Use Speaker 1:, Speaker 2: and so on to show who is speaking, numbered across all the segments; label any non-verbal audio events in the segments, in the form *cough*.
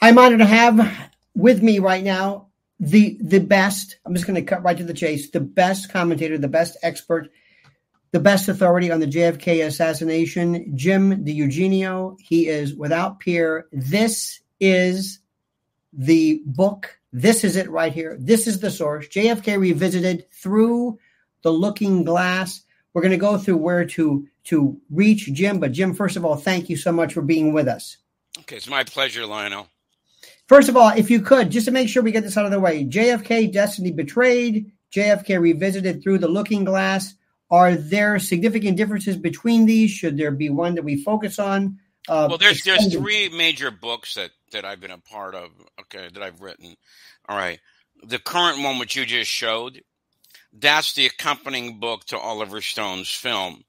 Speaker 1: I'm honored to have with me right now the the best. I'm just going to cut right to the chase. The best commentator, the best expert, the best authority on the JFK assassination, Jim DiEugenio. He is without peer. This is the book. This is it right here. This is the source. JFK revisited through the looking glass. We're going to go through where to to reach Jim. But Jim, first of all, thank you so much for being with us.
Speaker 2: Okay, it's my pleasure, Lionel.
Speaker 1: First of all, if you could, just to make sure we get this out of the way, JFK Destiny Betrayed, JFK Revisited Through the Looking Glass. Are there significant differences between these? Should there be one that we focus on?
Speaker 2: Uh, well, there's there's three major books that that I've been a part of. Okay, that I've written. All right, the current one which you just showed, that's the accompanying book to Oliver Stone's film,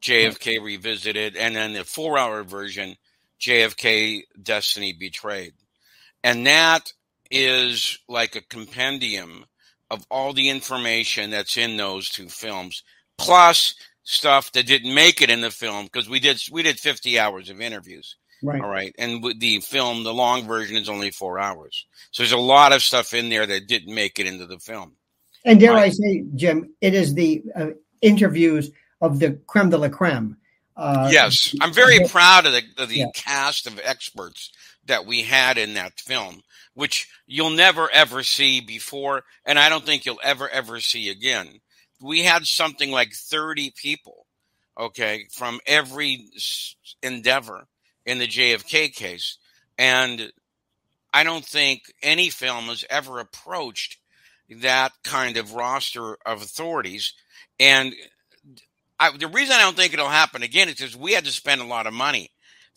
Speaker 2: JFK Revisited, and then the four-hour version, JFK Destiny Betrayed. And that is like a compendium of all the information that's in those two films, plus stuff that didn't make it in the film because we did we did 50 hours of interviews. Right. All right. And with the film, the long version is only four hours. So there's a lot of stuff in there that didn't make it into the film.
Speaker 1: And dare right. I say, Jim, it is the uh, interviews of the creme de la creme.
Speaker 2: Uh, yes. I'm very proud of the, of the yeah. cast of experts that we had in that film, which you'll never ever see before, and I don't think you'll ever ever see again. We had something like 30 people, okay, from every endeavor in the JFK case, and I don't think any film has ever approached that kind of roster of authorities. And uh, I, the reason I don't think it'll happen again is because we had to spend a lot of money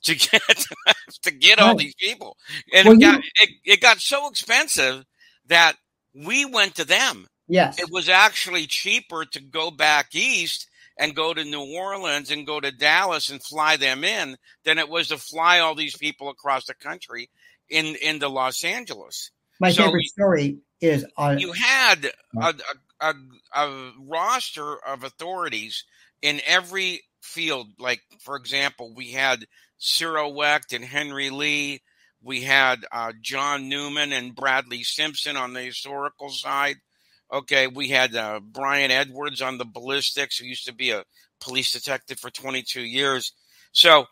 Speaker 2: to get *laughs* to get all these people, and well, it got it, it got so expensive that we went to them.
Speaker 1: Yes,
Speaker 2: it was actually cheaper to go back east and go to New Orleans and go to Dallas and fly them in than it was to fly all these people across the country in into Los Angeles.
Speaker 1: My so favorite story is
Speaker 2: uh, you had a, a, a, a roster of authorities in every field. Like for example, we had Cyril Wecht and Henry Lee. We had uh, John Newman and Bradley Simpson on the historical side. Okay, we had uh, Brian Edwards on the ballistics, who used to be a police detective for 22 years. So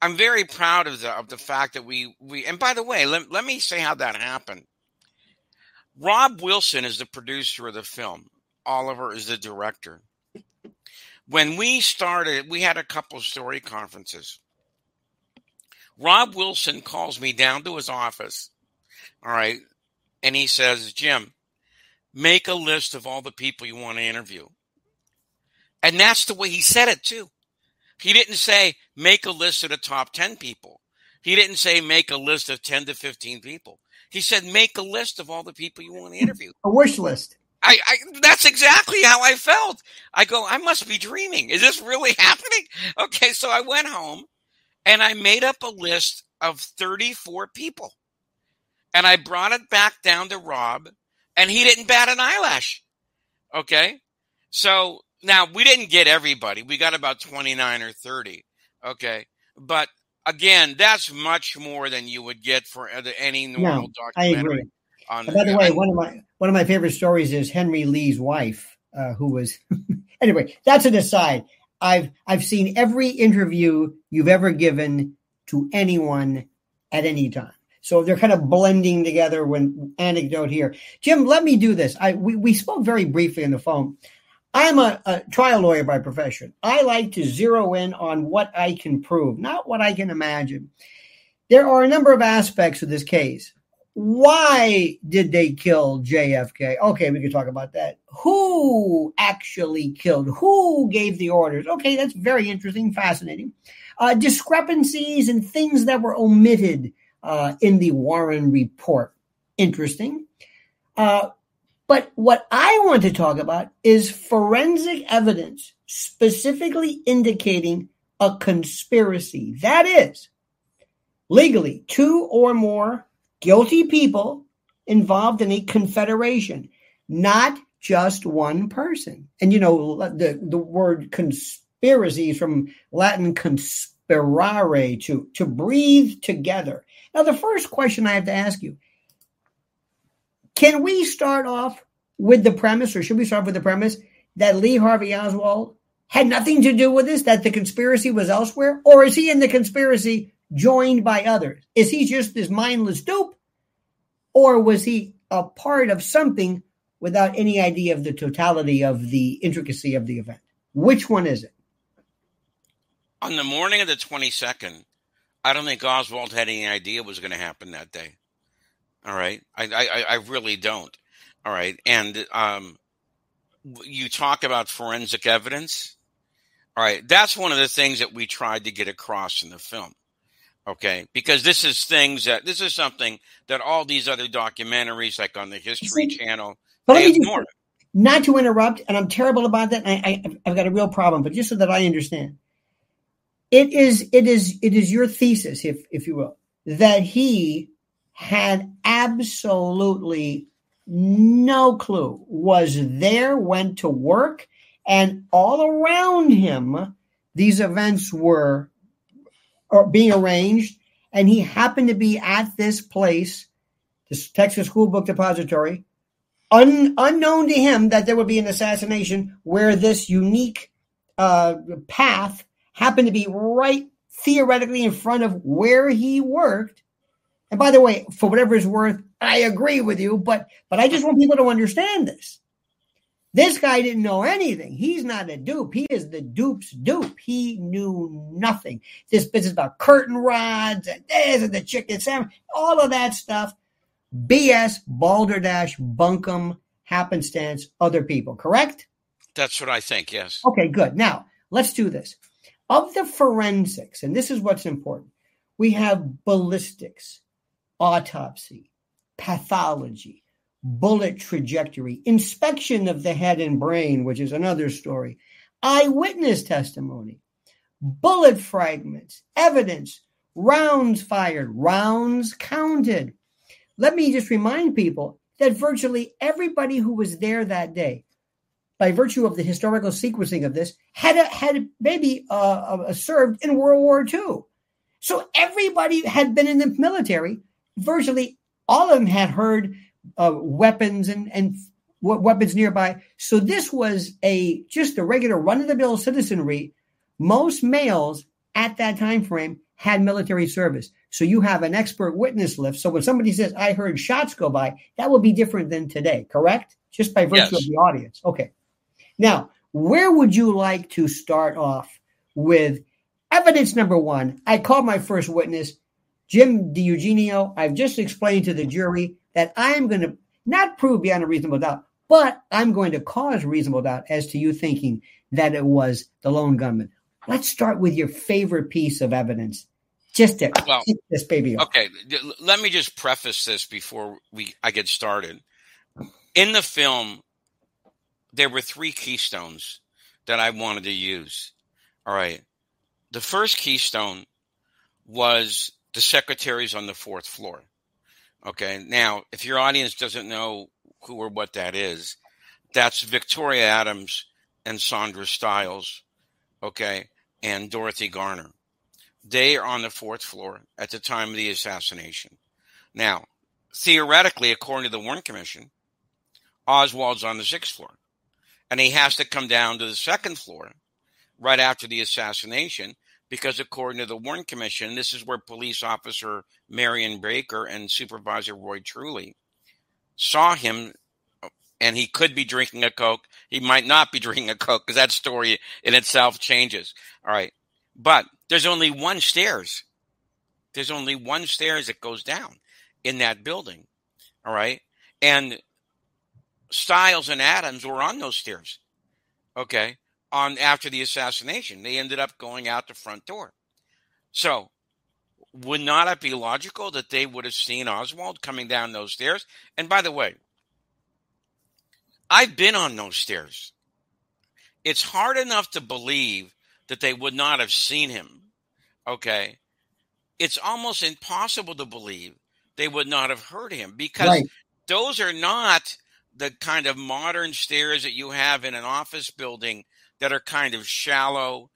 Speaker 2: I'm very proud of the of the fact that we we. And by the way, let, let me say how that happened. Rob Wilson is the producer of the film. Oliver is the director. When we started, we had a couple story conferences. Rob Wilson calls me down to his office. All right. And he says, Jim, make a list of all the people you want to interview. And that's the way he said it, too. He didn't say, make a list of the top 10 people. He didn't say, make a list of 10 to 15 people. He said, make a list of all the people you want to interview.
Speaker 1: A wish list.
Speaker 2: I, I, that's exactly how I felt. I go, I must be dreaming. Is this really *laughs* happening? Okay, so I went home and I made up a list of 34 people. And I brought it back down to Rob, and he didn't bat an eyelash. Okay. So now we didn't get everybody. We got about 29 or 30. Okay. But again, that's much more than you would get for any normal no, documentary.
Speaker 1: I agree. by the way, one of my one of my favorite stories is Henry Lee's wife, uh, who was *laughs* anyway. That's an aside. I've I've seen every interview you've ever given to anyone at any time. So they're kind of blending together when anecdote here. Jim, let me do this. I we, we spoke very briefly on the phone. I'm a, a trial lawyer by profession. I like to zero in on what I can prove, not what I can imagine. There are a number of aspects of this case why did they kill JFK? Okay, we can talk about that. Who actually killed? Who gave the orders? Okay, that's very interesting, fascinating. Uh, discrepancies and things that were omitted uh, in the Warren report. Interesting. Uh, but what I want to talk about is forensic evidence specifically indicating a conspiracy. That is, legally, two or more guilty people involved in a confederation, not just one person. And you know, the, the word conspiracy is from Latin conspirare, to, to breathe together. Now, the first question I have to ask you can we start off with the premise, or should we start with the premise that Lee Harvey Oswald had nothing to do with this, that the conspiracy was elsewhere? Or is he in the conspiracy joined by others? Is he just this mindless dupe? Or was he a part of something without any idea of the totality of the intricacy of the event? Which one is it?
Speaker 2: On the morning of the 22nd, I don't think Oswald had any idea what was going to happen that day. All right. I, I, I really don't. All right. And um, you talk about forensic evidence. All right. That's one of the things that we tried to get across in the film. Okay. Because this is things that, this is something that all these other documentaries, like on the History See, Channel, they ignore.
Speaker 1: Just, not to interrupt, and I'm terrible about that. I, I, I've got a real problem, but just so that I understand, it is, it is, it is your thesis, if, if you will, that he had absolutely no clue, was there, went to work, and all around him, these events were being arranged, and he happened to be at this place, this Texas School Book Depository, un, unknown to him that there would be an assassination where this unique uh, path happened to be right theoretically in front of where he worked and by the way, for whatever it's worth, I agree with you, but but I just want people to understand this. This guy didn't know anything. He's not a dupe. He is the dupe's dupe. He knew nothing. This business about curtain rods and this and the chicken sandwich, all of that stuff. BS, balderdash, bunkum, happenstance, other people, correct?
Speaker 2: That's what I think, yes.
Speaker 1: Okay, good. Now, let's do this. Of the forensics, and this is what's important, we have ballistics, autopsy, pathology, bullet trajectory, inspection of the head and brain, which is another story, eyewitness testimony, bullet fragments, evidence, rounds fired, rounds counted. Let me just remind people that virtually everybody who was there that day, by virtue of the historical sequencing of this, had a, had maybe uh, served in World War II. So everybody had been in the military virtually all of them had heard uh, weapons and, and weapons nearby. So this was a just a regular run of the mill citizenry. Most males at that time frame had military service. So you have an expert witness list. So when somebody says, I heard shots go by, that will be different than today, correct? Just by virtue yes. of the audience. Okay. Now, where would you like to start off with evidence number one? I called my first witness. Jim DiEugenio, I've just explained to the jury that I'm going to not prove beyond a reasonable doubt, but I'm going to cause reasonable doubt as to you thinking that it was the lone gunman. Let's start with your favorite piece of evidence. Just to well, this baby
Speaker 2: off. Okay, let me just preface this before we I get started. In the film, there were three keystones that I wanted to use. All right. The first keystone was the secretaries on the fourth floor. Okay. Now, if your audience doesn't know who or what that is, that's Victoria Adams and Sandra Styles. Okay. And Dorothy Garner. They are on the fourth floor at the time of the assassination. Now, theoretically, according to the Warren Commission, Oswald's on the sixth floor. And he has to come down to the second floor right after the assassination because according to the Warren Commission, this is where police officer Marion Baker and supervisor Roy Truly saw him and he could be drinking a Coke. He might not be *laughs* drinking a Coke because that story in itself changes. All right. But there's only one stairs. There's only one stairs that goes down in that building. All right. And Styles and Adams were on those stairs. Okay on after the assassination. They ended up going out the front door. So, would not it be logical that they would have seen Oswald coming down those stairs? And by the way, I've been on those stairs. It's hard enough to believe that they would not have seen him. Okay. It's almost impossible to believe they would not have heard him because right. those are not the kind of modern stairs that you have in an office building that are kind of shallow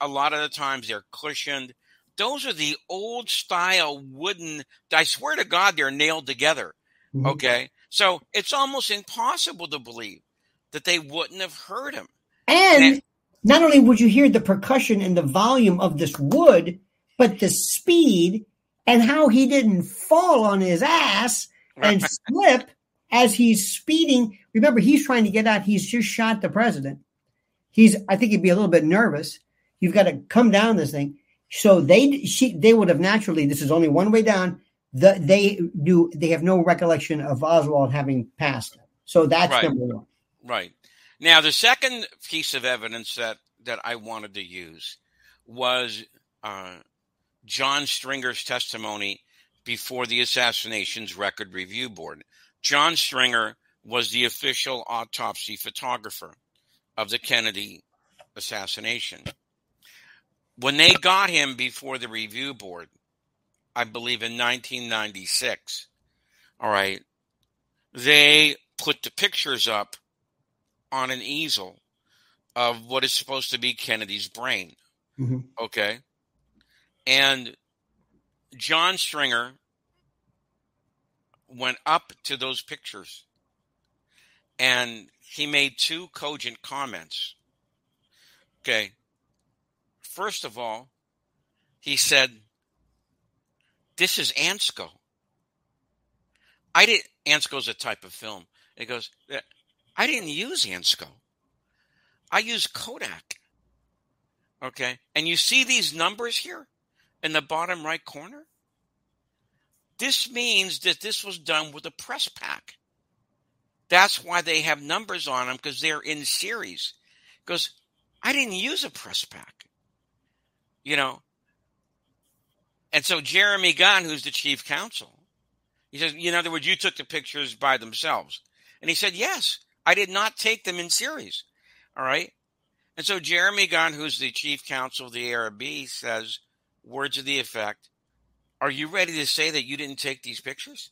Speaker 2: A lot of the times they're cushioned. Those are the old style wooden. I swear to God, they're nailed together. Mm-hmm. Okay. So it's almost impossible to believe that they wouldn't have heard him.
Speaker 1: And, and not only would you hear the percussion and the volume of this wood, but the speed and how he didn't fall on his ass and slip as he's speeding. Remember, he's trying to get out. He's just shot the president. He's, I think he'd be a little bit nervous. You've got to come down this thing. So they, she, they would have naturally. This is only one way down. The, they do. They have no recollection of Oswald having passed. So that's right. number one.
Speaker 2: Right. Now, the second piece of evidence that that I wanted to use was uh, John Stringer's testimony before the Assassinations Record Review Board. John Stringer was the official autopsy photographer of the Kennedy assassination. When they got him before the review board, I believe in 1996, all right, they put the pictures up on an easel of what is supposed to be Kennedy's brain. Mm-hmm. Okay. And John Stringer went up to those pictures and he made two cogent comments. Okay. First of all, he said, This is Ansco. I didn't, Ansco's a type of film. He goes, I didn't use Ansco. I use Kodak. Okay. And you see these numbers here in the bottom right corner? This means that this was done with a press pack. That's why they have numbers on them because they're in series. Because I didn't use a press pack, you know. And so Jeremy Gunn, who's the chief counsel, he says, in other words, you took the pictures by themselves. And he said, yes, I did not take them in series. All right. And so Jeremy Gunn, who's the chief counsel of the ARB, says words of the effect, Are you ready to say that you didn't take these pictures?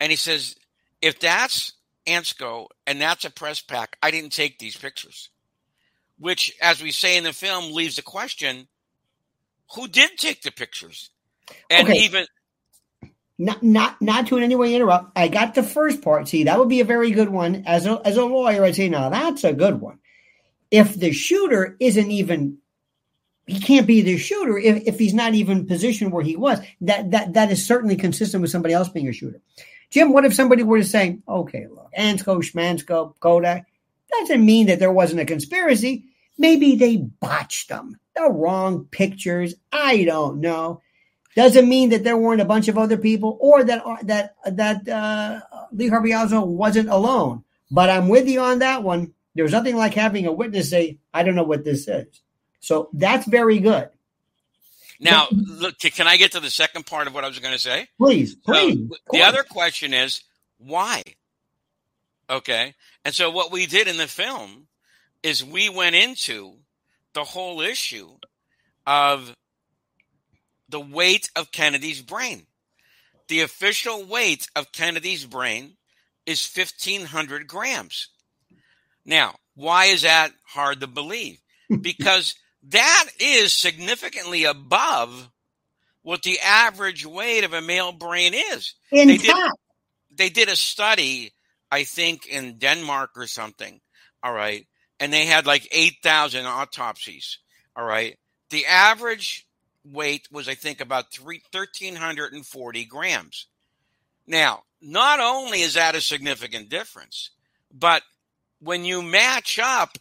Speaker 2: And he says, If that's Ansco and that's a press pack, I didn't take these pictures. Which, as we say in the film, leaves the question who did take the pictures? And okay. even
Speaker 1: not not not to in any way interrupt. I got the first part. See, that would be a very good one. As a as a lawyer, I'd say, now that's a good one. If the shooter isn't even he can't be the shooter if, if he's not even positioned where he was. That that that is certainly consistent with somebody else being a shooter. Jim, what if somebody were to say, okay, look, Ansco, Schmansko, Kodak, doesn't mean that there wasn't a conspiracy. Maybe they botched them. The wrong pictures. I don't know doesn't mean that there weren't a bunch of other people or that uh, that that uh, Lee Harvey Oswald wasn't alone. But I'm with you on that one. There's nothing like having a witness say, "I don't know what this is." So that's very good.
Speaker 2: Now, look, can I get to the second part of what I was going to say?
Speaker 1: Please, please.
Speaker 2: So, the other question is why? Okay. And so what we did in the film is we went into the whole issue of the weight of Kennedy's brain. The official weight of Kennedy's brain is 1,500 grams. Now, why is that hard to believe? *laughs* Because that is significantly above what the average weight of a male brain is.
Speaker 1: In they did,
Speaker 2: they did a study, I think, in Denmark or something. All right. And they had like 8,000 autopsies. All right. The average weight was, I think, about three, 1,340 grams. Now, not only is that a significant difference, but when you match up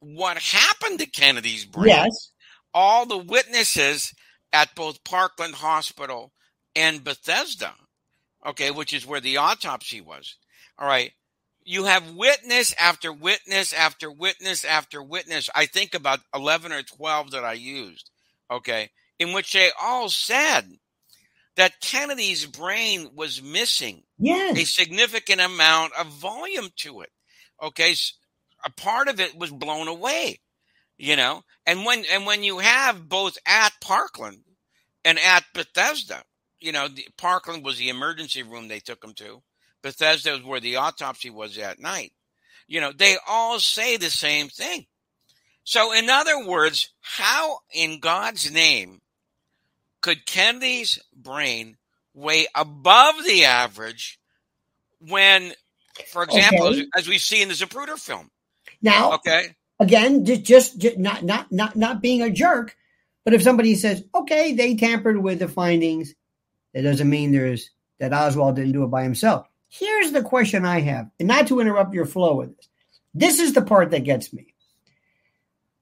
Speaker 2: what happened to Kennedy's brain,
Speaker 1: yes.
Speaker 2: all the witnesses at both Parkland Hospital and Bethesda, okay, which is where the autopsy was, all right, you have witness after witness after witness after witness. I think about 11 or 12 that I used okay, in which they all said that Kennedy's brain was missing
Speaker 1: yes.
Speaker 2: a significant amount of volume to it. Okay, a part of it was blown away, you know. And when and when you have both at Parkland and at Bethesda, you know, the, Parkland was the emergency room they took him to. Bethesda was where the autopsy was at night. You know, they all say the same thing. So, in other words, how in God's name could Kennedy's brain weigh above the average when, for example, okay. as, as, we see in the Zapruder film?
Speaker 1: Now,
Speaker 2: okay,
Speaker 1: again, just, just just not not not not being a jerk, but if somebody says, okay, they tampered with the findings, that doesn't mean there's that Oswald didn't do it by himself. Here's the question I have, and not to interrupt your flow with this. This is the part that gets me.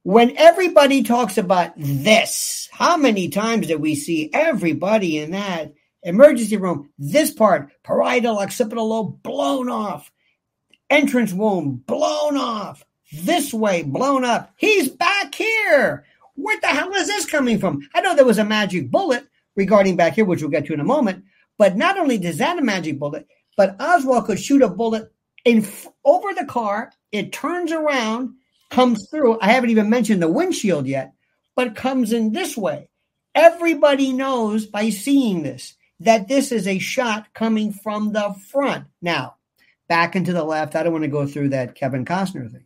Speaker 1: When everybody talks about this, how many times did we see everybody in that emergency room? This part, parietal occipital lobe blown off, entrance wound blown off, this way blown up. He's back here. Where the hell is this coming from? I know there was a magic bullet regarding back here, which we'll get to in a moment. But not only does that a magic bullet, but Oswald could shoot a bullet in over the car. It turns around, comes through. I haven't even mentioned the windshield yet, but comes in this way. Everybody knows by seeing this that this is a shot coming from the front. Now, back into the left. I don't want to go through that Kevin Costner thing.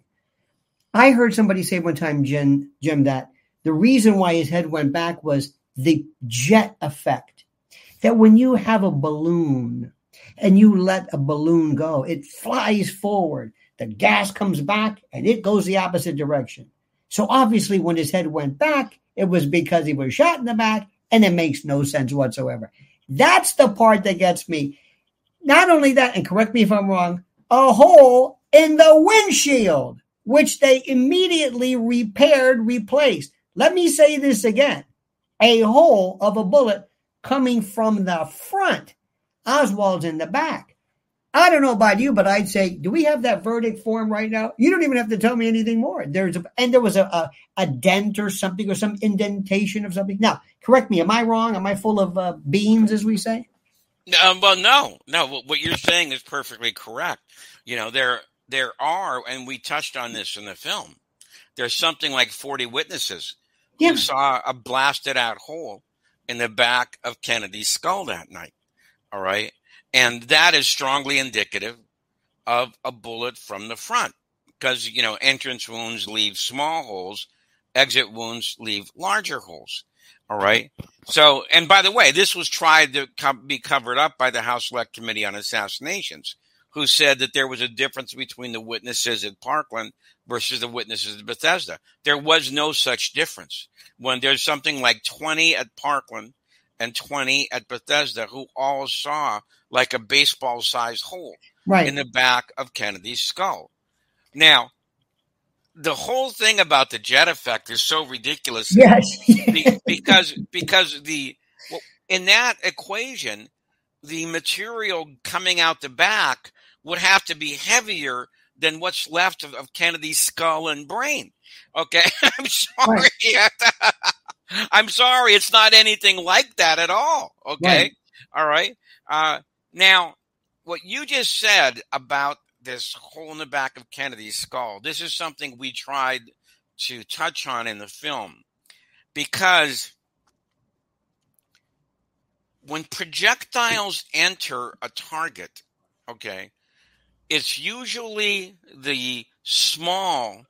Speaker 1: I heard somebody say one time, Jim, Jim, that the reason why his head went back was the jet effect. That when you have a balloon and you let a balloon go, it flies forward. The gas comes back and it goes the opposite direction. So obviously, when his head went back, it was because he was shot in the back, and it makes no sense whatsoever. That's the part that gets me. Not only that, and correct me if I'm wrong, a hole in the windshield, which they immediately repaired, replaced. Let me say this again a hole of a bullet coming from the front. Oswald's in the back. I don't know about you, but I'd say, do we have that verdict form right now? You don't even have to tell me anything more. There's a, and there was a, a, a dent or something or some indentation of something. Now, correct me. Am I wrong? Am I full of uh, beans, as we say?
Speaker 2: Um, well, no, no. What you're saying is perfectly correct. You know, there there are, and we touched on this in the film. There's something like 40 witnesses yeah. who saw a blasted out hole in the back of Kennedy's skull that night. All right. And that is strongly indicative of a bullet from the front because, you know, entrance wounds leave small holes, exit wounds leave larger holes. All right. So, and by the way, this was tried to be covered up by the House Select Committee on Assassinations who said that there was a difference between the witnesses at Parkland versus the witnesses at Bethesda. There was no such difference. When there's something like 20 at Parkland and 20 at Bethesda who all saw like a baseball sized hole right. in the back of Kennedy's skull. Now, the whole thing about the jet effect is so ridiculous.
Speaker 1: Yes.
Speaker 2: because because the in that equation, the material coming out the back would have to be heavier than what's left of, of Kennedy's skull and brain. Okay, *laughs* I'm sorry. Right. *laughs* I'm sorry. It's not anything like that at all. Okay, right. all right. Uh, now, what you just said about this hole in the back of Kennedy's skull, this is something we tried to touch on in the film because when projectiles enter a target, okay, it's usually the small,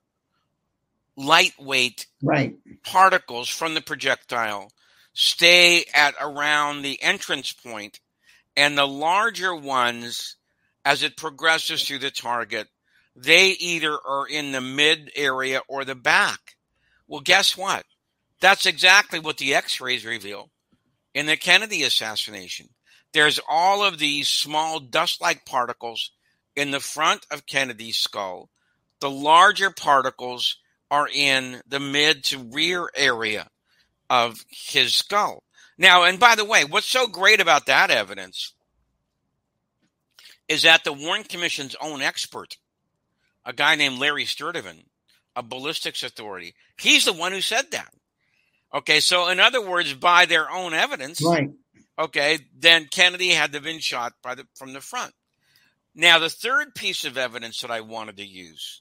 Speaker 2: lightweight
Speaker 1: right.
Speaker 2: particles from the projectile stay at around the entrance point, and the larger ones, as it progresses through the target, they either are in the mid area or the back. Well, guess what? That's exactly what the x rays reveal in the Kennedy assassination. There's all of these small dust like particles in the front of Kennedy's skull. The larger particles are in the mid to rear area of his skull. Now, and by the way, what's so great about that evidence is that the Warren Commission's own expert, a guy named Larry Sturdivan, a ballistics authority, he's the one who said that. Okay, so in other words, by their own evidence,
Speaker 1: right.
Speaker 2: okay, then Kennedy had to have been shot by the from the front. Now, the third piece of evidence that I wanted to use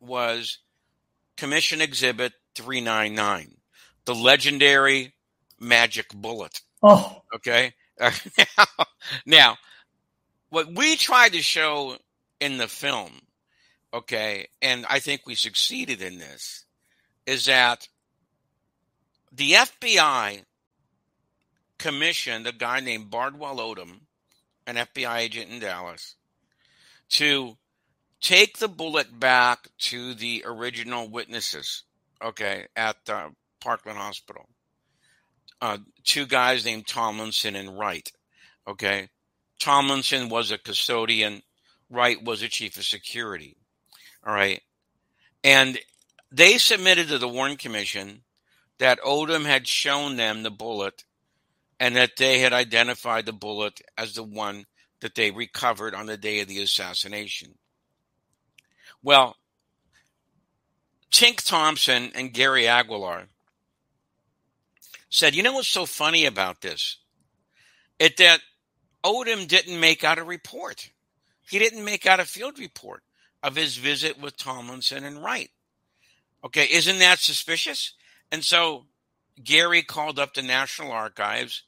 Speaker 2: was Commission Exhibit 399, the legendary magic bullet.
Speaker 1: Oh.
Speaker 2: Okay. now, *laughs* now, what we tried to show in the film, okay, and I think we succeeded in this, is that the FBI commissioned a guy named Bardwell Odum, an FBI agent in Dallas, to take the bullet back to the original witnesses, okay, at uh, Parkland Hospital. Uh, two guys named Tomlinson and Wright, okay. Tomlinson was a custodian, Wright was a chief of security, all right. And they submitted to the Warren Commission that Odum had shown them the bullet and that they had identified the bullet as the one that they recovered on the day of the assassination. Well, Tink Thompson and Gary Aguilar said, you know what's so funny about this? It that Odum didn't make out a report. He didn't make out a field report of his visit with Tomlinson and Wright. Okay, isn't that suspicious? And so Gary called up the National Archives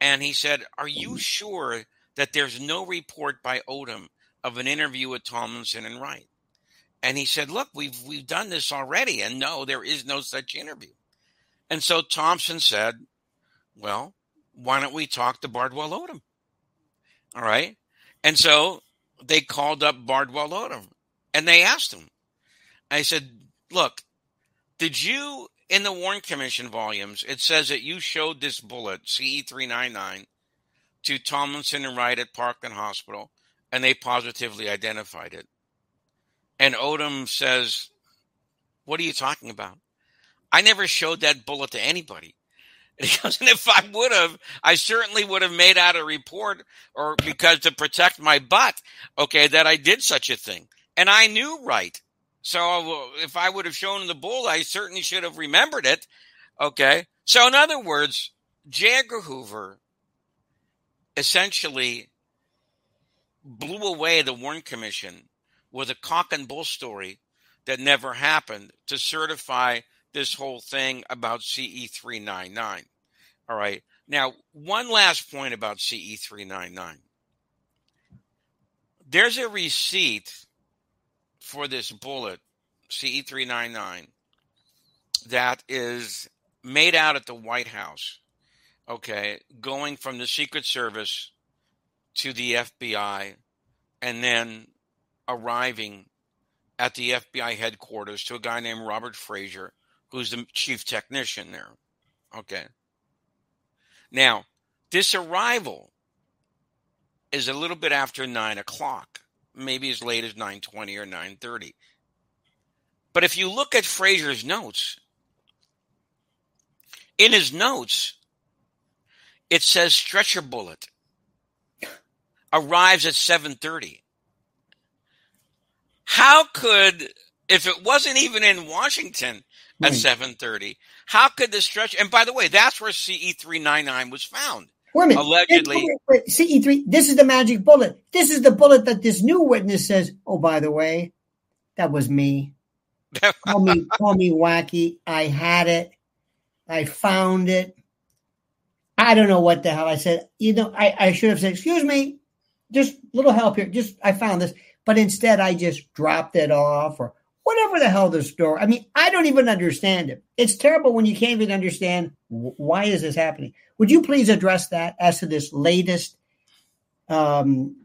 Speaker 2: and he said, Are you sure that there's no report by Odum of an interview with Tomlinson and Wright? And he said, Look, we've we've done this already, and no, there is no such interview. And so Thompson said, Well, why don't we talk to Bardwell Odum? All right. And so they called up Bardwell Odum and they asked him. I said, Look, did you in the Warren Commission volumes, it says that you showed this bullet, CE three nine nine, to Tomlinson and Wright at Parkland Hospital, and they positively identified it. And Odum says, What are you talking about? I never showed that bullet to anybody. And he goes, and if I would have, I certainly would have made out a report or because to protect my butt, okay, that I did such a thing. And I knew Wright. So if I would have shown the bull, I certainly should have remembered it. Okay. So in other words, J. Edgar Hoover essentially blew away the Warren Commission with a cock and bull story that never happened to certify this whole thing about CE 399. All right. Now, one last point about CE 399. There's a receipt for this bullet, CE 399, that is made out at the White House, okay, going from the Secret Service to the FBI and then arriving at the FBI headquarters to a guy named Robert Frazier, who's the chief technician there. Okay. Now, this arrival is a little bit after nine o'clock, maybe as late as nine twenty or nine thirty. But if you look at Frazier's notes, in his notes, it says stretcher bullet arrives at seven thirty. How could, if it wasn't even in Washington at seven thirty, how could the stretcher And by the way, that's where CE three nine nine was found.
Speaker 1: Wait a minute.
Speaker 2: Allegedly,
Speaker 1: CE three. This is the magic bullet. This is the bullet that this new witness says. Oh, by the way, that was me. *laughs* call me, call me wacky. I had it. I found it. I don't know what the hell I said. You know, I, I should have said, "Excuse me, just little help here. Just I found this," but instead I just dropped it off or whatever the hell the story. I mean, I don't even understand it. It's terrible when you can't even understand why is this happening. Would you please address that as to this latest um,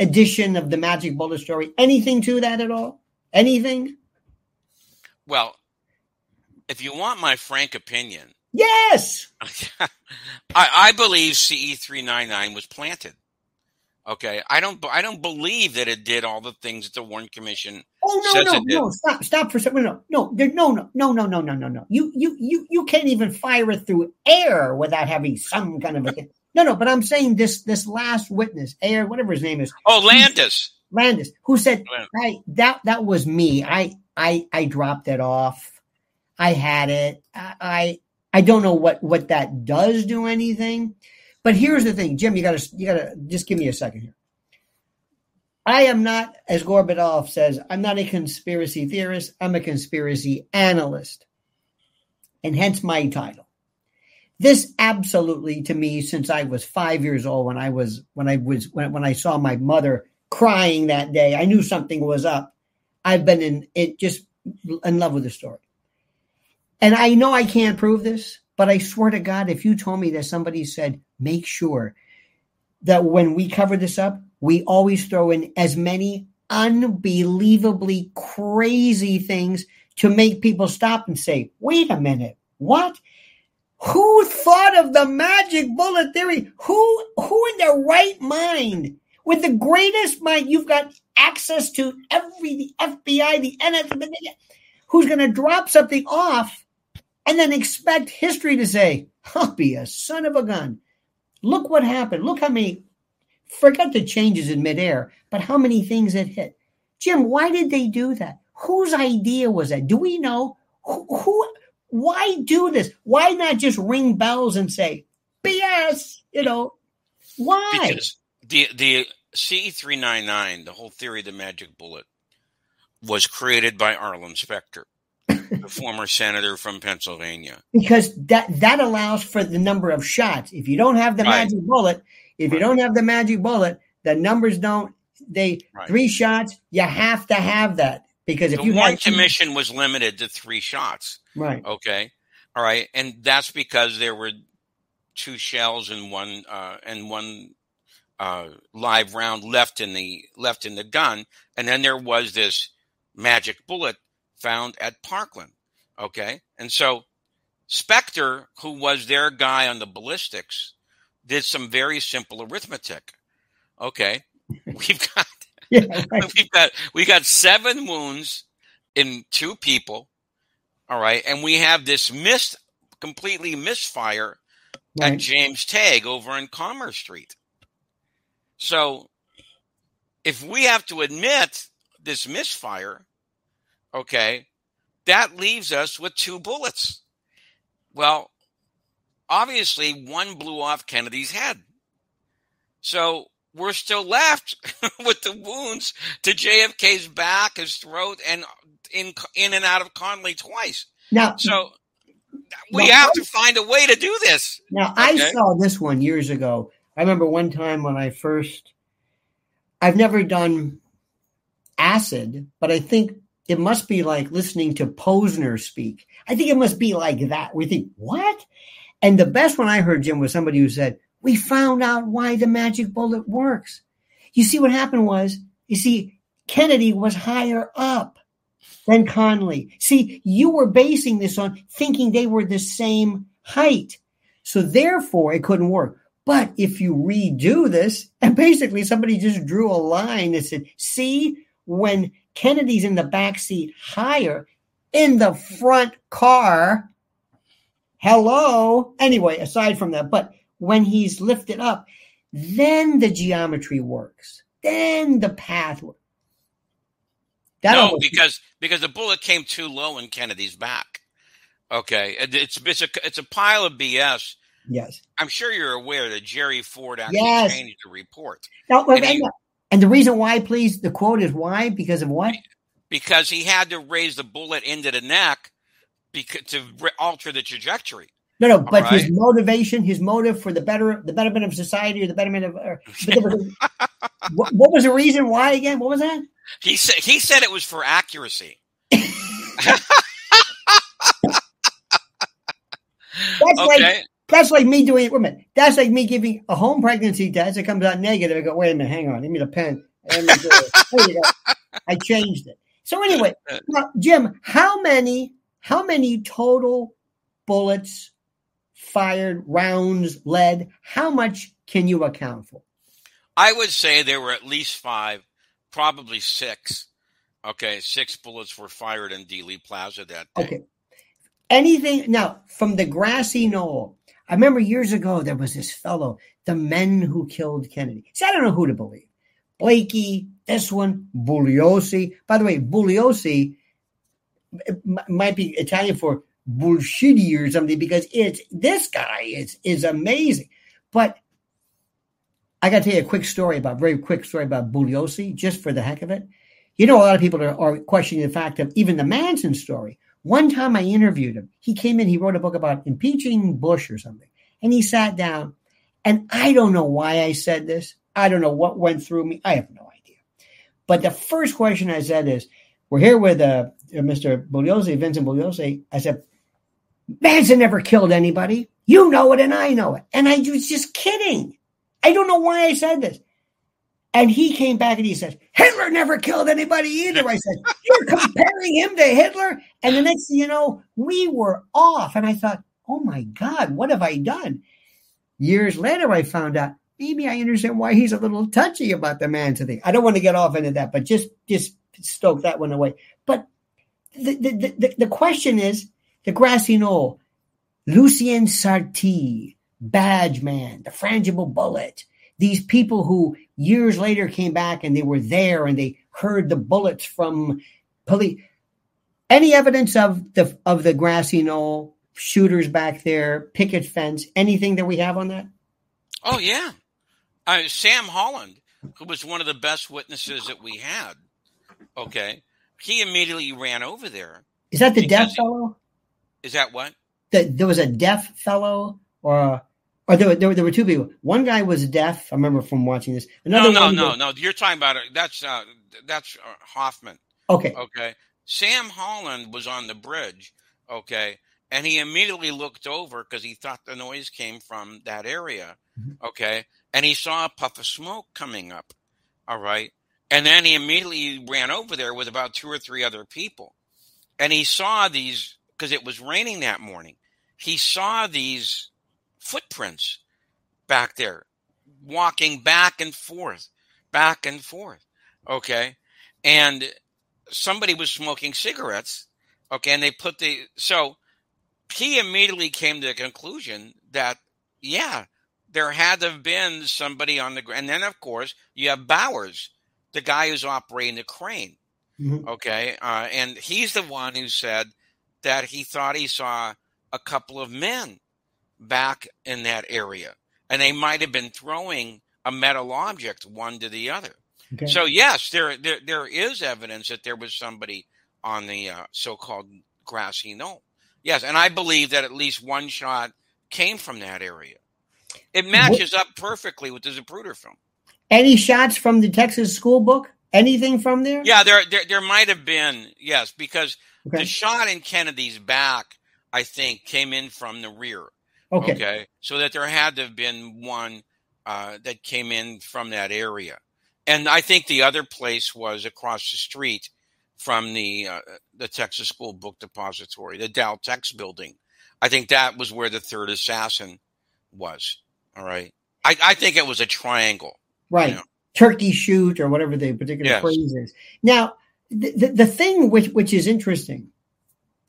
Speaker 1: edition of the Magic Bullet story? Anything to that at all? Anything?
Speaker 2: Well, if you want my frank opinion,
Speaker 1: yes, *laughs*
Speaker 2: I, I believe CE three nine nine was planted. Okay, I don't. I don't believe that it did all the things that the Warren Commission.
Speaker 1: Oh no, no, no! Stop, stop for a second. No, no, no, no, no, no, no, no, no, no. You, you, you, you can't even fire it through air without having some kind of a. no, no. But I'm saying this, this last witness, air, whatever his name is.
Speaker 2: Oh, Landis.
Speaker 1: Landis, who said, "I that that was me. I, I, I dropped it off. I had it. I, I, I don't know what what that does do anything." But here's the thing, Jim. You gotta you gotta just give me a second here. I am not, as Gorbachev says, I'm not a conspiracy theorist. I'm a conspiracy analyst, and hence my title. This absolutely, to me, since I was five years old, when I was when I was when, when I saw my mother crying that day, I knew something was up. I've been in it just in love with the story. And I know I can't prove this, but I swear to God, if you told me that somebody said, make sure that when we cover this up, we always throw in as many unbelievably crazy things to make people stop and say, wait a minute, what? Who thought of the magic bullet theory? Who who in their right mind, with the greatest mind, you've got access to every the FBI, the NSA, who's going to drop something off and then expect history to say, I'll be a son of a gun. Look what happened. Look how many, forget the changes in midair, but how many things it hit. Jim, why did they do that? Whose idea was that? Do we know? Who, who why do this? Why not just ring bells and say, BS? You know, why?
Speaker 2: Because the, the CE 399, the whole theory of the magic bullet, was created by Arlen Specter the former senator from Pennsylvania.
Speaker 1: Because that that allows for the number of shots. If you don't have the right. magic bullet, if right. you don't have the magic bullet, the numbers don't. They right. three shots. You have to have that because if
Speaker 2: the
Speaker 1: you
Speaker 2: one
Speaker 1: had,
Speaker 2: commission was limited to three shots.
Speaker 1: Right.
Speaker 2: Okay. All right, and that's because there were two shells and one uh, and one uh, live round left in the left in the gun, and then there was this magic bullet found at Parkland. Okay. And so Specter, who was their guy on the ballistics, did some very simple arithmetic. Okay. *laughs* We've got *laughs* yeah, right. *laughs* we've got we got seven wounds in two people. All right. And we have this missed completely misfire right. at James Tague over in Commerce Street. So if we have to admit this misfire, Okay. That leaves us with two bullets. Well, obviously, one blew off Kennedy's head. So we're still left *laughs* with the wounds to JFK's back, his throat, and in in and out of Connally twice.
Speaker 1: Now,
Speaker 2: so we now, have to find a way to do this.
Speaker 1: Now, okay? I saw this one years ago. I remember one time when I first. I've never done acid, but I think it must be like listening to Posner speak. I think it must be like that. We think, what? And the best one I heard, Jim, was somebody who said, We found out why the magic bullet works. You see, what happened was, you see, Kennedy was higher up than Connally. See, you were basing this on thinking they were the same height. So therefore, it couldn't work. But if you redo this, *laughs* and basically somebody just drew a line that said, see, when Kennedy's in the back seat higher in the front car. Hello. Anyway, aside from that, but when he's lifted up, then the geometry works. Then the path works.
Speaker 2: That no, because because the bullet came too low in Kennedy's back. Okay, it's it's a it's a pile of BS.
Speaker 1: Yes,
Speaker 2: I'm sure you're aware that Jerry Ford actually yes. changed the report.
Speaker 1: Now, and he, and the reason why, please, the quote is why? Because of what?
Speaker 2: Because he had to raise the bullet into the neck because, to alter the trajectory.
Speaker 1: No, no, but right? his motivation, his motive for the better, the betterment of society, or the betterment of. Er, or, *laughs* what, what, was the reason why again? What was that?
Speaker 2: He said he said it was for accuracy. *laughs* *laughs*
Speaker 1: That's okay. like that's like me doing it. Wait a minute. That's like me giving a home pregnancy test. It comes out negative. I go, wait a minute, hang on. Give me the pen. There you go. I changed it. So anyway, now, Jim, how many how many total bullets fired, rounds, lead? How much can you account for?
Speaker 2: I would say there were at least five, probably six. Okay, six bullets were fired in Dealey Plaza that day.
Speaker 1: Okay. Anything now from the grassy knoll I remember years ago there was this fellow, the men who killed Kennedy. See, I don't know who to believe. Blakey, this one, Bugliosi. By the way, Bugliosi might be Italian for bullshitty or something because it's this guy is is amazing. But I got to tell you a quick story about very quick story about Bugliosi, just for the heck of it. You know, a lot of people are, are questioning the fact of even the Manson story. One time I interviewed him. He came in, he wrote a book about impeaching Bush or something. And he sat down. And I don't know why I said this. I don't know what went through me. I have no idea. But the first question I said is, we're here with uh, Mr. Bugliosi, Vincent Bugliosi. I said, Manson never killed anybody. You know it and I know it. And I was just kidding. I don't know why I said this. And he came back and he said, Hitler never killed anybody either. I said, You're comparing him to Hitler? And the next thing you know, we were off. And I thought, Oh my God, what have I done? Years later, I found out maybe I understand why he's a little touchy about the Manson thing. I don't want to get off into that, but just just stoke that one away. But the the, the, the question is the grassy knoll, Lucien Sarti, Badge Man, the frangible bullet, these people who years later came back and they were there and they heard the bullets from police. Any evidence of the of the grassy knoll shooters back there, picket fence, anything that we have on that?
Speaker 2: Oh yeah, uh, Sam Holland, who was one of the best witnesses that we had. Okay, he immediately ran over there.
Speaker 1: Is that the deaf fellow?
Speaker 2: Is that what?
Speaker 1: The, there was a deaf fellow, or or there were, there were, there were two people. One guy was deaf. I remember from watching this.
Speaker 2: Another no, no, no, was, no. You're talking about it. That's uh, that's uh, Hoffman.
Speaker 1: Okay.
Speaker 2: Okay. Sam Holland was on the bridge. Okay, and he immediately looked over because he thought the noise came from that area. Mm-hmm. Okay, and he saw a puff of smoke coming up. All right, and then he immediately ran over there with about two or three other people, and he saw these because it was raining that morning. He saw these footprints back there, walking back and forth, back and forth. Okay. And somebody was smoking cigarettes. Okay. And they put the, so he immediately came to the conclusion that, yeah, there had to have been somebody on the ground. And then, of course, you have Bowers, the guy who's operating the crane. Mm-hmm. Okay. Uh, and he's the one who said that he thought he saw a couple of men back in that area. And they might have been throwing a metal object one to the other. Okay. So yes, there, there there is evidence that there was somebody on the uh, so-called grassy knoll. Yes, and I believe that at least one shot came from that area. It matches what? up perfectly with the Zapruder film.
Speaker 1: Any shots from the Texas school book? Anything from there?
Speaker 2: Yeah, there there, there might have been. Yes, because okay. the shot in Kennedy's back, I think, came in from the rear.
Speaker 1: Okay.
Speaker 2: Okay. So that there had to have been one uh, that came in from that area. And I think the other place was across the street from the uh, the Texas School Book Depository, the Dal-Tex building. I think that was where the third assassin was. All right. I, I think it was a triangle.
Speaker 1: Right. You know? Turkey shoot or whatever the particular yes. phrase is. Now, the, the, the thing which, which is interesting,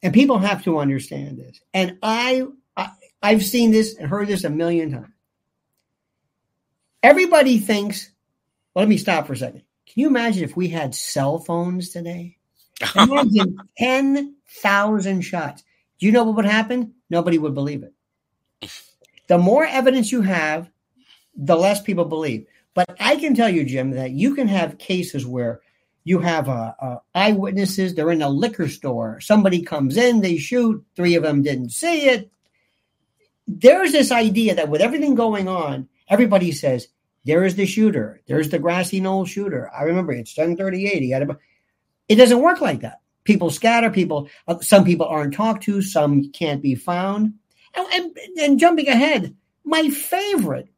Speaker 1: and people have to understand this, and I I've seen this and heard this a million times. Everybody thinks, well, let me stop for a second. Can you imagine if we had cell phones today? Imagine *laughs* 10,000 shots. Do you know what would happen? Nobody would believe it. The more evidence you have, the less people believe. But I can tell you, Jim, that you can have cases where you have uh, uh, eyewitnesses. They're in a liquor store. Somebody comes in, they shoot. Three of them didn't see it there's this idea that with everything going on, everybody says, there is the shooter. There's the grassy knoll shooter. I remember it's 1038. He had a, it doesn't work like that. People scatter. People, uh, some people aren't talked to. Some can't be found. And, and, and jumping ahead, my favorite,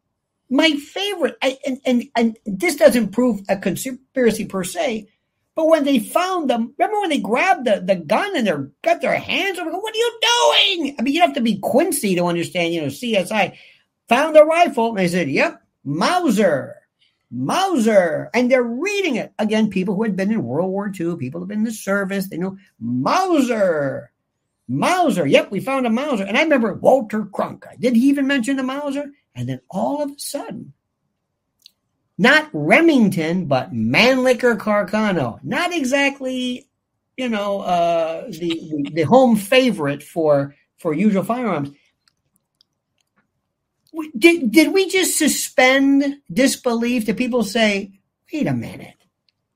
Speaker 1: my favorite, I, and, and, and this doesn't prove a conspiracy per se, but when they found them, remember when they grabbed the, the gun and they got their hands over, what are you doing? I mean, you have to be Quincy to understand, you know, CSI. Found the rifle and they said, yep, Mauser, Mauser. And they're reading it. Again, people who had been in World War II, people who have been in the service, they know Mauser, Mauser. Yep, we found a Mauser. And I remember Walter Cronkite. Did he even mention the Mauser? And then all of a sudden, not Remington, but Mannlicher Carcano. Not exactly, you know, uh, the, the, home favorite for for usual firearms. Did did we just suspend disbelief? Did people say, "Wait a minute"?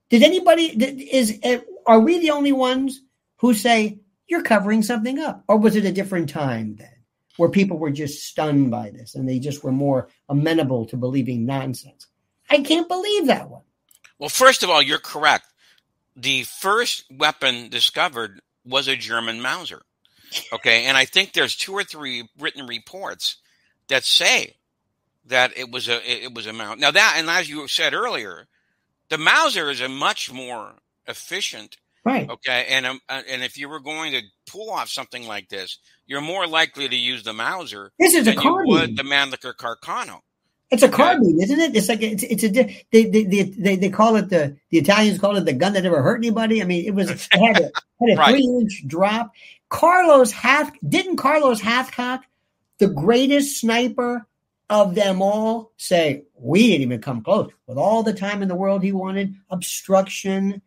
Speaker 1: Did anybody is eh, are we the only ones who say you're covering something up, or was it a different time then, where people were just stunned by this and they just were more amenable to believing nonsense? I can't believe that one.
Speaker 2: Well, first of all, you're correct. The first weapon discovered was a German Mauser. Okay, and I think there's two or three written reports that say that it was a it was a Mauser. Now that, and as you said earlier, the Mauser is a much more efficient.
Speaker 1: Right.
Speaker 2: Okay, and um, uh, and if you were going to pull off something like this, you're more likely to use the Mauser.
Speaker 1: This is a
Speaker 2: than you would the Mannlicher Carcano.
Speaker 1: It's a carbine, isn't it? It's like it's it's a they they they, they, they call it the the Italians call it the gun that never hurt anybody. I mean, it was it had a, *laughs* had a
Speaker 2: Right.
Speaker 1: three inch drop. Carlos Hath didn't Carlos Hathcock, the greatest sniper of them all, say we didn't even come close with all the time in the world he wanted obstruction.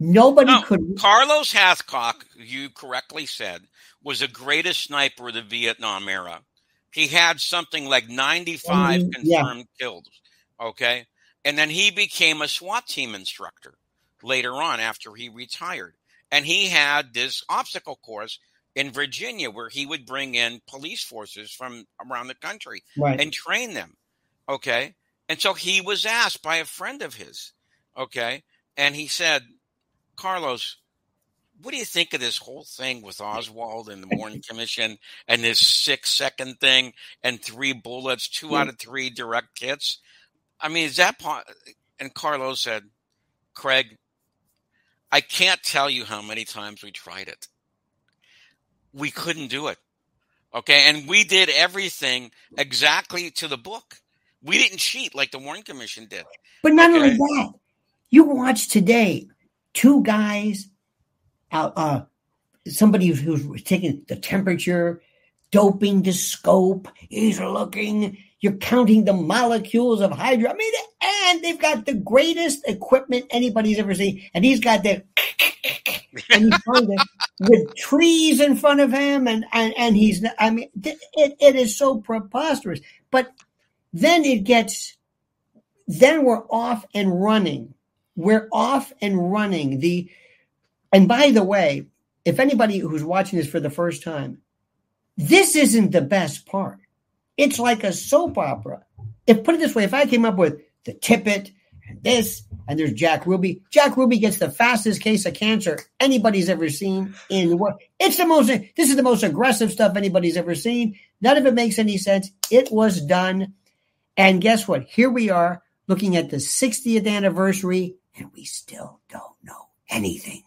Speaker 1: Nobody
Speaker 2: No,
Speaker 1: could.
Speaker 2: Carlos Hathcock, you correctly said, was the greatest sniper of the Vietnam era. He had something like 95
Speaker 1: Mhm, yeah.
Speaker 2: confirmed kills. Okay. And then he became a SWAT team instructor later on after he retired. And he had this obstacle course in Virginia where he would bring in police forces from around the country
Speaker 1: Right.
Speaker 2: and train them. Okay. And so he was asked by a friend of his. Okay. And he said, Carlos, what do you think of this whole thing with Oswald and the Warren Commission and this six second thing and three bullets, two out of three direct hits? I mean, is that po-? And Carlos said, Craig, I can't tell you how many times we tried it. We couldn't do it. Okay. And we did everything exactly to the book. We didn't cheat like the Warren Commission did.
Speaker 1: But not only that, you watch today two guys uh, somebody who's, taking the temperature, doping the scope. He's looking. You're counting the molecules of hydro. I mean, and they've got the greatest equipment anybody's ever seen. And he's got the *laughs* and he's to with trees in front of him, and and and he's. I mean, it it is so preposterous. But then it gets then we're off and running. We're off and running. The and by the way, if anybody who's watching this for the first time, this isn't the best part. It's like a soap opera. If put it this way, if I came up with the Tippit and this, and there's Jack Ruby, Jack Ruby gets the fastest case of cancer anybody's ever seen in the world. It's the most. This is the most aggressive stuff anybody's ever seen. None of it makes any sense. It was done. And guess what? Here we are looking at the 60th anniversary, and we still don't know anything.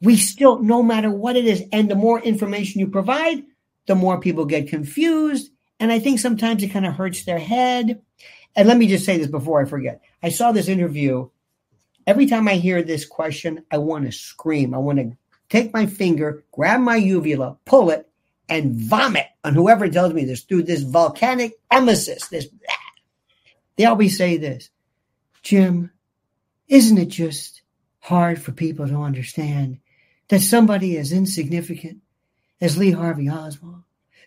Speaker 1: We still, no matter what it is, and the more information you provide, the more people get confused. And I think sometimes it kind of hurts their head. And let me just say this before I forget. I saw this interview. Every time I hear this question, I want to scream. I want to take my finger, grab my uvula, pull it, and vomit on whoever tells me this through this volcanic emesis. This they always say this, Jim, isn't it just hard for people to understand that somebody as insignificant as Lee Harvey Oswald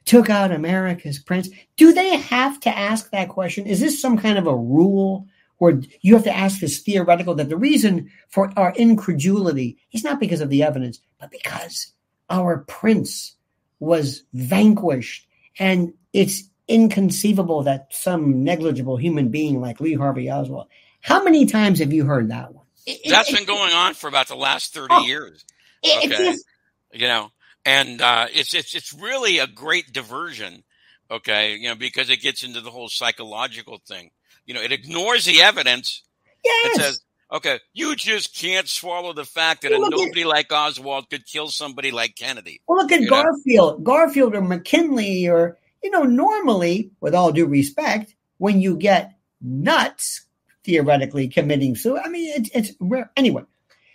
Speaker 1: took out America's prince? Do they have to ask that question? Is this some kind of a rule where you have to ask this theoretical that the reason for our incredulity is not because of the evidence, but because our prince was vanquished and it's inconceivable that some negligible human being like Lee Harvey Oswald. How many times have you heard that one?
Speaker 2: That's been going on for about the last 30
Speaker 1: Oh.
Speaker 2: years.
Speaker 1: It- it's
Speaker 2: okay.
Speaker 1: just-
Speaker 2: you know and uh, it's it's it's really a great diversion okay you know because it gets into the whole psychological thing you know it ignores the evidence
Speaker 1: yes.
Speaker 2: it says okay you just can't swallow the fact that
Speaker 1: Well,
Speaker 2: a
Speaker 1: look at-
Speaker 2: nobody like oswald could kill somebody like kennedy
Speaker 1: Well, look at
Speaker 2: You know?
Speaker 1: Garfield, Garfield or McKinley, or you know, normally, with all due respect, when you get nuts theoretically committing suicide, I mean, it's it's rare anyway.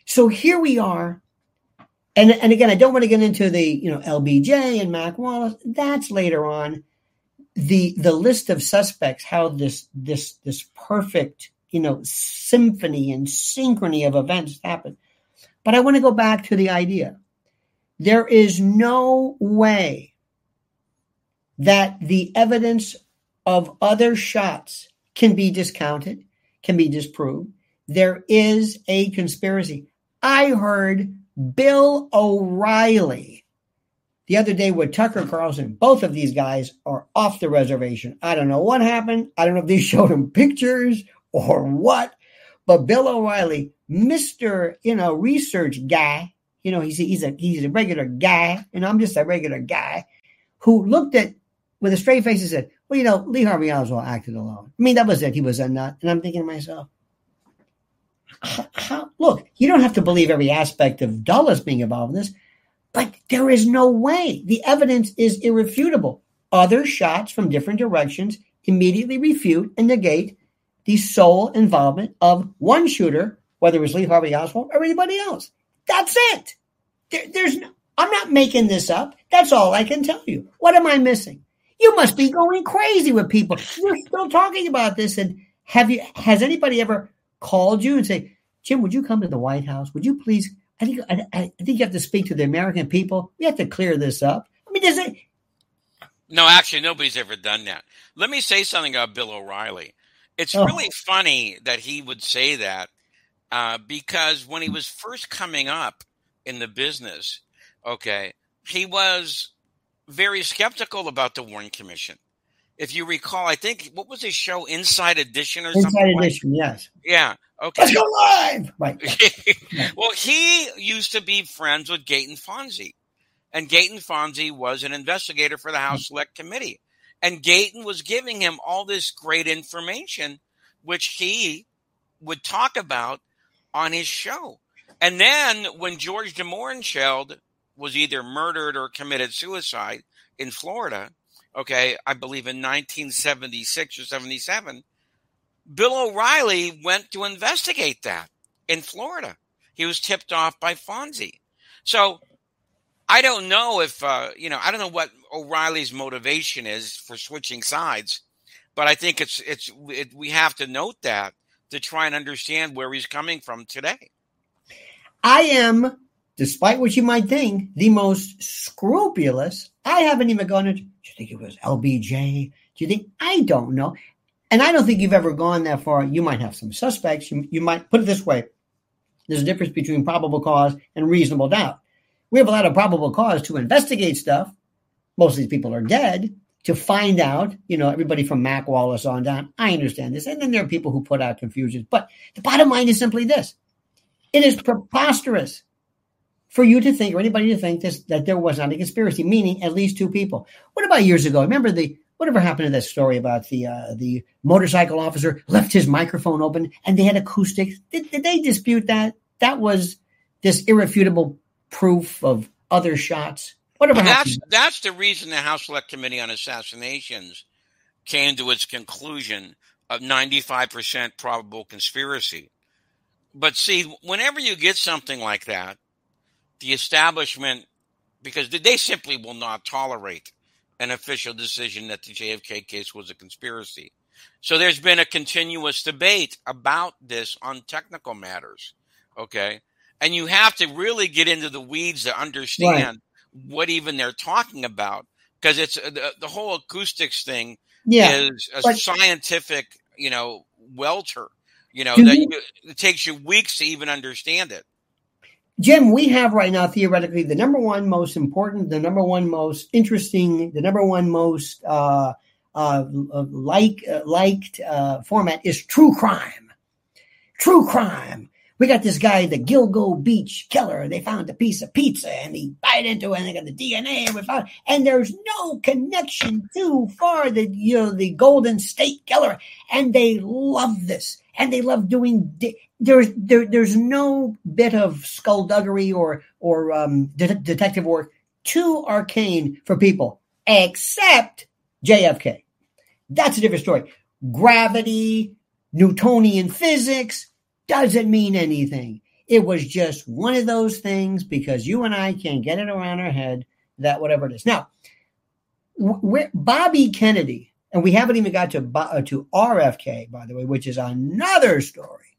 Speaker 1: So here we are, and and again, I don't want to get into the you know LBJ and Mac Wallace. That's later on. The the list of suspects, how this this this perfect you know symphony and synchrony of events happened. But I want to go back to the idea. There is no way that the evidence of other shots can be discounted, can be disproved. There is a conspiracy. I heard Bill O'Reilly the other day with Tucker Carlson. Both of these guys are off the reservation. I don't know what happened. I don't know if they *laughs* showed him pictures or what, but Bill O'Reilly, Mr. You know, research guy, you know, he's a, he's a he's a regular guy, and I'm just a regular guy who looked at with a straight face and said, "Well, you know, Lee Harvey Oswald acted alone. I mean, that was it. He was a nut." And I'm thinking to myself, how, how, look, you don't have to believe every aspect of Dulles being involved in this, but there is no way. The evidence is irrefutable. Other shots from different directions immediately refute and negate the sole involvement of one shooter, whether it was Lee Harvey Oswald or anybody else. That's it. There, there's no, I'm not making this up. That's all I can tell you. What am I missing? You must be going crazy with people. You're still talking about this. And have you? Has anybody ever called you and say, Jim, would you come to the White House? Would you please? I think I, I think you have to speak to the American people. We have to clear this up. I mean, does it?
Speaker 2: No, actually, nobody's ever done that. Let me say something about Bill O'Reilly. It's oh. really funny that he would say that uh, because when he was first coming up in the business, okay, he was very skeptical about the Warren Commission. If you recall, I think what was his show, Inside Edition or
Speaker 1: Inside
Speaker 2: something?
Speaker 1: Inside Edition, like? yes.
Speaker 2: Yeah. Okay.
Speaker 1: Let's go live. Right. *laughs*
Speaker 2: well, he used to be friends with Gaeton Fonzi, And Gaeton Fonzi was an investigator for the House mm-hmm. Select Committee. And Gaeton was giving him all this great information, which he would talk about on his show. And then when George de Mohrenschildt was either murdered or committed suicide in Florida, okay, I believe in 1976 or 77, Bill O'Reilly went to investigate that in Florida. He was tipped off by Fonzi. So I don't know if, uh, you know, I don't know what O'Reilly's motivation is for switching sides, but I think it's, it's, it, we have to note that to try and understand where he's coming from today.
Speaker 1: I am despite what you might think, the most scrupulous. I haven't even gone into, do you think it was LBJ? Do you think, I don't know. And I don't think you've ever gone that far. You might have some suspects. You, you might put it this way there's a difference between probable cause and reasonable doubt. We have a lot of probable cause to investigate stuff. Most of these people are dead. To find out, you know, everybody from Mac Wallace on down. I understand this. And then there are people who put out confusions. But the bottom line is simply this it is preposterous for you to think or anybody to think this, that there was not a conspiracy, meaning at least two people. What about years ago? Remember the whatever happened to that story about the uh, the motorcycle officer left his microphone open and they had acoustics? Did, did they dispute that? That was this irrefutable proof of other shots. Whatever.
Speaker 2: Well, that's that's the reason the House Select Committee on Assassinations came to its conclusion of 95% probable conspiracy. But see, whenever you get something like that, the establishment, because they simply will not tolerate an official decision that the JFK case was a conspiracy. So there's been a continuous debate about this on technical matters. Okay. And you have to really get into the weeds to understand right. what even they're talking about because it's uh, the, the, whole acoustics thing yeah, is a but, scientific, you know, welter, you know, that you, it takes you weeks to even understand it.
Speaker 1: Jim, we have right now theoretically the number one most important, the number one most interesting, the number one most uh, uh, like uh, liked uh, format is true crime. True crime. We got this guy, the Gilgo Beach killer. They found a piece of pizza and he bite into it and they got the DNA and we found, and there's no connection too far the, you know, the Golden State killer. And they love this and they love doing, di- there's, there, there's no bit of skullduggery or, or, um, de- detective work too arcane for people except JFK. That's a different story. Gravity, Newtonian physics, doesn't mean anything. It was just one of those things because you and I can't get it around our head that whatever it is. Now, Bobby Kennedy, and we haven't even got to uh, to RFK, by the way, which is another story.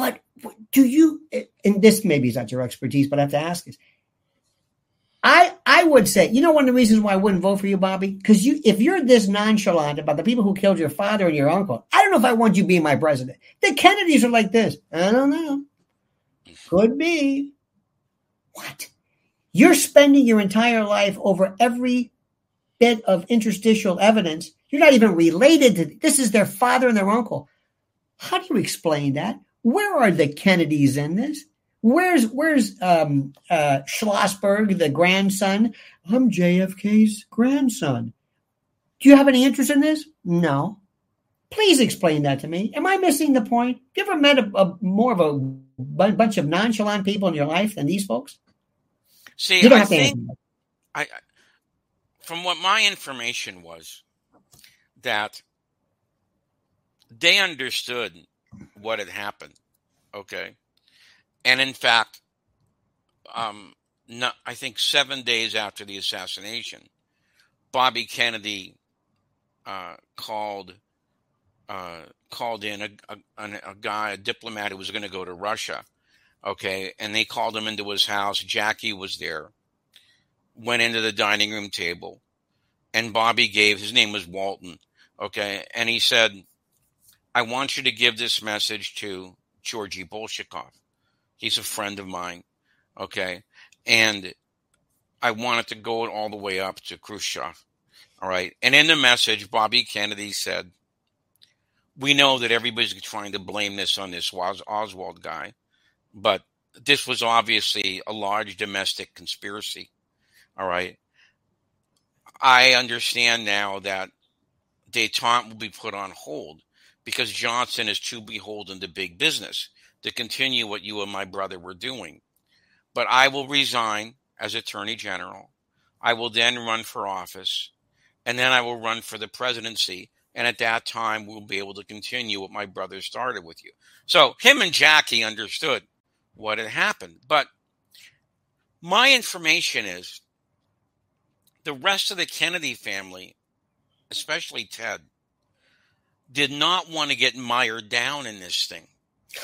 Speaker 1: But do you? And this maybe is not your expertise, but I have to ask this: I I would say, you know, one of the reasons why I wouldn't vote for you, Bobby, because you if you're this nonchalant about the people who killed your father and your uncle, I don't know if I want you being my president. The Kennedys are like this. I don't know. Could be. What? You're spending your entire life over every bit of interstitial evidence. You're not even related to this is their father and their uncle. How do you explain that? Where are the Kennedys in this? Where's where's um, uh, Schlossberg, the grandson? I'm JFK's grandson. Do you have any interest in this? No. Please explain that to me. Am I missing the point? Have you ever met a, a more of a b- bunch of nonchalant people in your life than these folks?
Speaker 2: See, I think, I, from what my information was, that they understood what had happened. Okay. And in fact, um, not, I think seven days after the assassination, Bobby Kennedy uh, called uh, called in a, a, a, guy, a diplomat who was going to go to Russia. Okay, and they called him into his house. Jackie was there. Went into the dining room table, and Bobby gave his name was Walton. Okay, and he said, "I want you to give this message to Georgy Bolshakov. He's a friend of mine. Okay. And I wanted to go all the way up to Khrushchev. All right. And in the message, Bobby Kennedy said, We know that everybody's trying to blame this on this Oswald guy, but this was obviously a large domestic conspiracy. All right. I understand now that detente will be put on hold because Johnson is too beholden to big business to continue what you and my brother were doing. But I will resign as Attorney General. I will then run for office, and then I will run for the presidency. And at that time, we'll be able to continue what my brother started with you. So him and Jackie understood what had happened. But my information is the rest of the Kennedy family, especially Ted, did not want to get mired down in this thing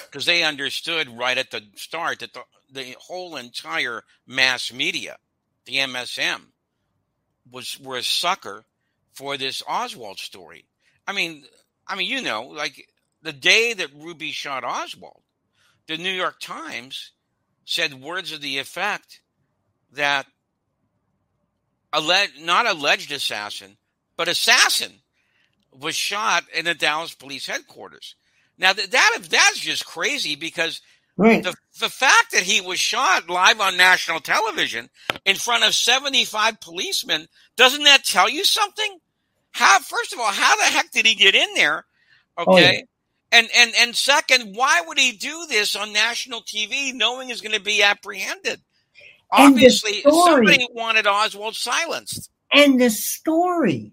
Speaker 2: because they understood right at the start that the, the whole entire mass media, the MSM, was were a sucker for this Oswald story. I mean, I mean, you know, like the day that Ruby shot Oswald, the New York Times said words of the effect that alleged, not alleged assassin, but assassin was shot in the Dallas police headquarters. Now that, that that's just crazy because right. the the fact that he was shot live on national television in front of 75 policemen doesn't that tell you something? How first of all, how the heck did he get in there? Okay. Oh, yeah. And and and second, why would he do this on national TV knowing he's going to be apprehended? Obviously, somebody wanted Oswald silenced.
Speaker 1: And the story.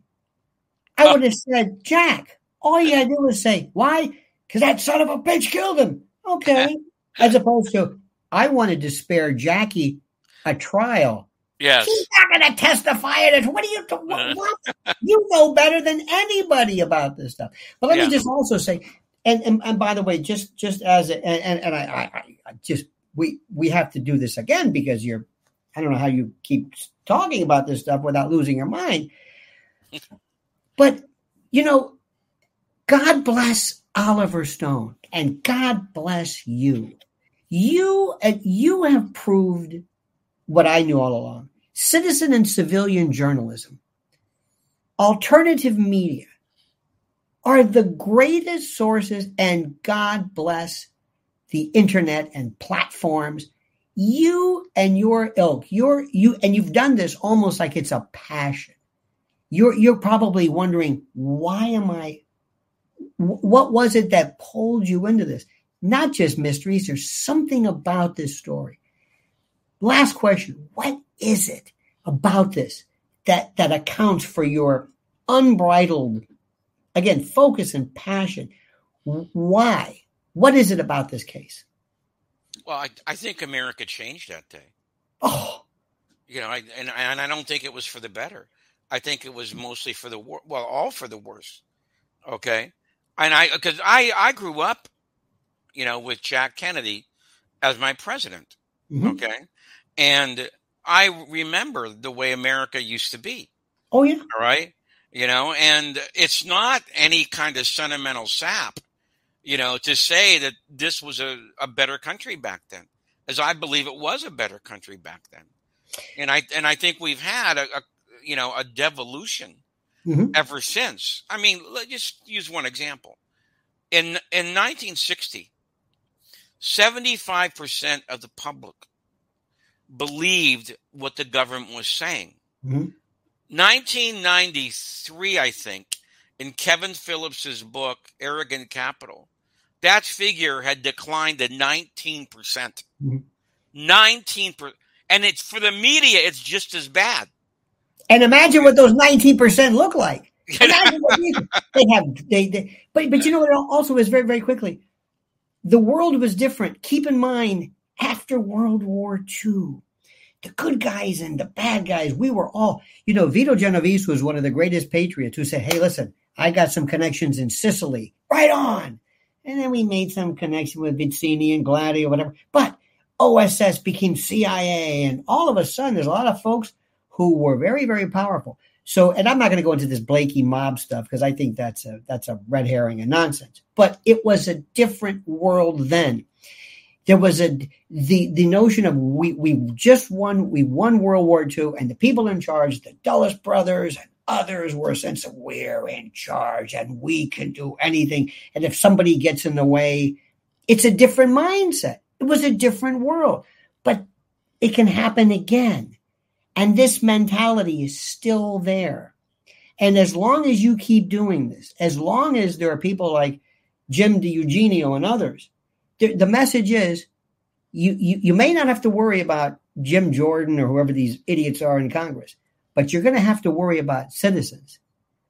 Speaker 1: I would have said, Jack, all you gotta do is say, why? because that son of a bitch killed him. Okay. As opposed to, I wanted to spare Jackie a trial.
Speaker 2: Yes.
Speaker 1: She's not going to testify at it. What do you, what, *laughs* what? you know better than anybody about this stuff. But let yeah. me just also say, and, and, and by the way, just, just as, a, and, and I, I, I just, we, we have to do this again because you're, I don't know how you keep talking about this stuff without losing your mind. *laughs* But, you know, God bless Oliver Stone, and God bless you. You uh, you have proved what I knew all along: citizen and civilian journalism, alternative media, are the greatest sources. And God bless the internet and platforms. You and your ilk, you're you, and you've done this almost like it's a passion. You're you're probably wondering why am I what was it that pulled you into this? Not just mysteries, there's something about this story. Last question What is it about this that, that accounts for your unbridled, again, focus and passion? Why? What is it about this case?
Speaker 2: Well, I, I think America changed that day.
Speaker 1: Oh,
Speaker 2: you know, I, and and I don't think it was for the better. I think it was mostly for the wor- well, all for the worse. Okay, and I because I I grew up, you know, with Jack Kennedy as my president. Mm-hmm. Okay, and I remember the way America used to be.
Speaker 1: Oh yeah,
Speaker 2: all right, you know, and it's not any kind of sentimental sap, you know, to say that this was a, a better country back then, as I believe it was a better country back then, and I and I think we've had a, a you know a devolution mm-hmm. ever since. I mean, let's just use one example. In in 1960, 75% of the public believed what the government was saying.
Speaker 1: Mhm.
Speaker 2: 1993, I think, in Kevin Phillips's book, Arrogant Capital, that figure had declined to 19%. percent
Speaker 1: Mhm.
Speaker 2: 19%. And it's for the media, it's just as bad.
Speaker 1: And imagine what those 19% look like. *laughs* Imagine what they have they, they but but you know what also is very very quickly? The world was different. Keep in mind after world war ii the good guys and the bad guys we were all you know vito genovese was one of the greatest patriots who said hey listen i got some connections in sicily. Right on. And then we made some connection with Vizzini and Gladio, whatever. But OSS became CIA, and all of a sudden, there's a lot of folks who were very, very powerful. So, and I'm not going to go into this Blakey mob stuff because I think that's a that's a red herring and nonsense. But it was a different world then. There was a the the notion of we we just won we won World War II and the people in charge, the Dulles brothers and others, were a sense of we're in charge and we can do anything. And if somebody gets in the way, it's a different mindset. It was a different world, but it can happen again. And this mentality is still there. And as long as you keep doing this, as long as there are people like Jim DiEugenio and others, the, the message is you, you, you may not have to worry about Jim Jordan or whoever these idiots are in Congress, but you're going to have to worry about citizens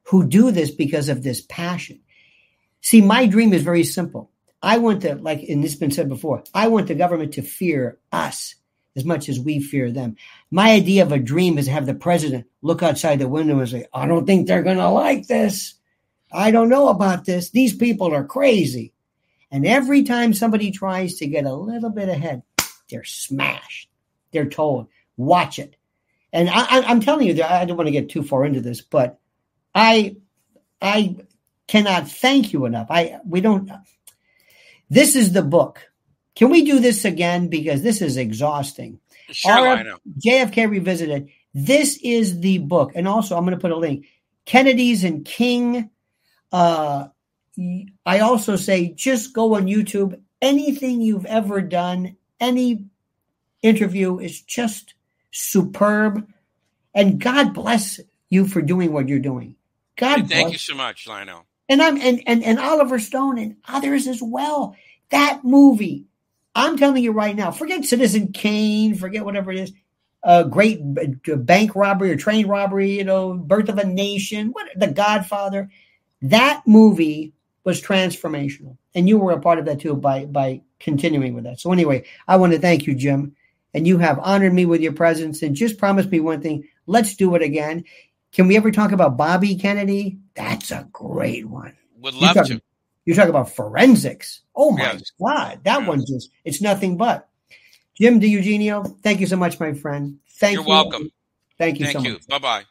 Speaker 1: who do this because of this passion. See, my dream is very simple. I want to, like, and this has been said before, I want the government to fear us as much as we fear them. My idea of a dream is to have the president look outside the window and say, I don't think they're going to like this. I don't know about this. These people are crazy. And every time somebody tries to get a little bit ahead, they're smashed. They're told, watch it. And I, am telling you, I don't want to get too far into this, but I, I cannot thank you enough. I, we don't. This is the book. Can we do this again because this is exhausting?
Speaker 2: Sure,
Speaker 1: RF
Speaker 2: I know.
Speaker 1: JFK Revisited. This is the book, and also I'm going to put a link. Kennedy's and King. Uh, I also say just go on YouTube. Anything you've ever done, any interview is just superb. And God bless you for doing what you're doing. God
Speaker 2: Hey, Thank
Speaker 1: bless
Speaker 2: you so much, Lionel.
Speaker 1: and I'm and, and and Oliver Stone and others as well. That movie, I'm telling you right now, forget Citizen Kane, forget whatever it is, uh, great b- bank robbery or train robbery, you know, Birth of a Nation, what The Godfather. That movie was transformational, and you were a part of that too by by continuing with that. So anyway, I want to thank you, Jim, and you have honored me with your presence. And just promise me one thing: let's do it again. Can we ever talk about Bobby Kennedy? That's a great one.
Speaker 2: Would love to.
Speaker 1: You talk about forensics. Oh my
Speaker 2: Yes.
Speaker 1: God. That
Speaker 2: Yes.
Speaker 1: one just, it's nothing but. Jim DiEugenio, thank you so much, my friend. Thank
Speaker 2: You're
Speaker 1: you.
Speaker 2: welcome.
Speaker 1: Thank you
Speaker 2: Thank
Speaker 1: so
Speaker 2: you.
Speaker 1: much.
Speaker 2: Bye bye.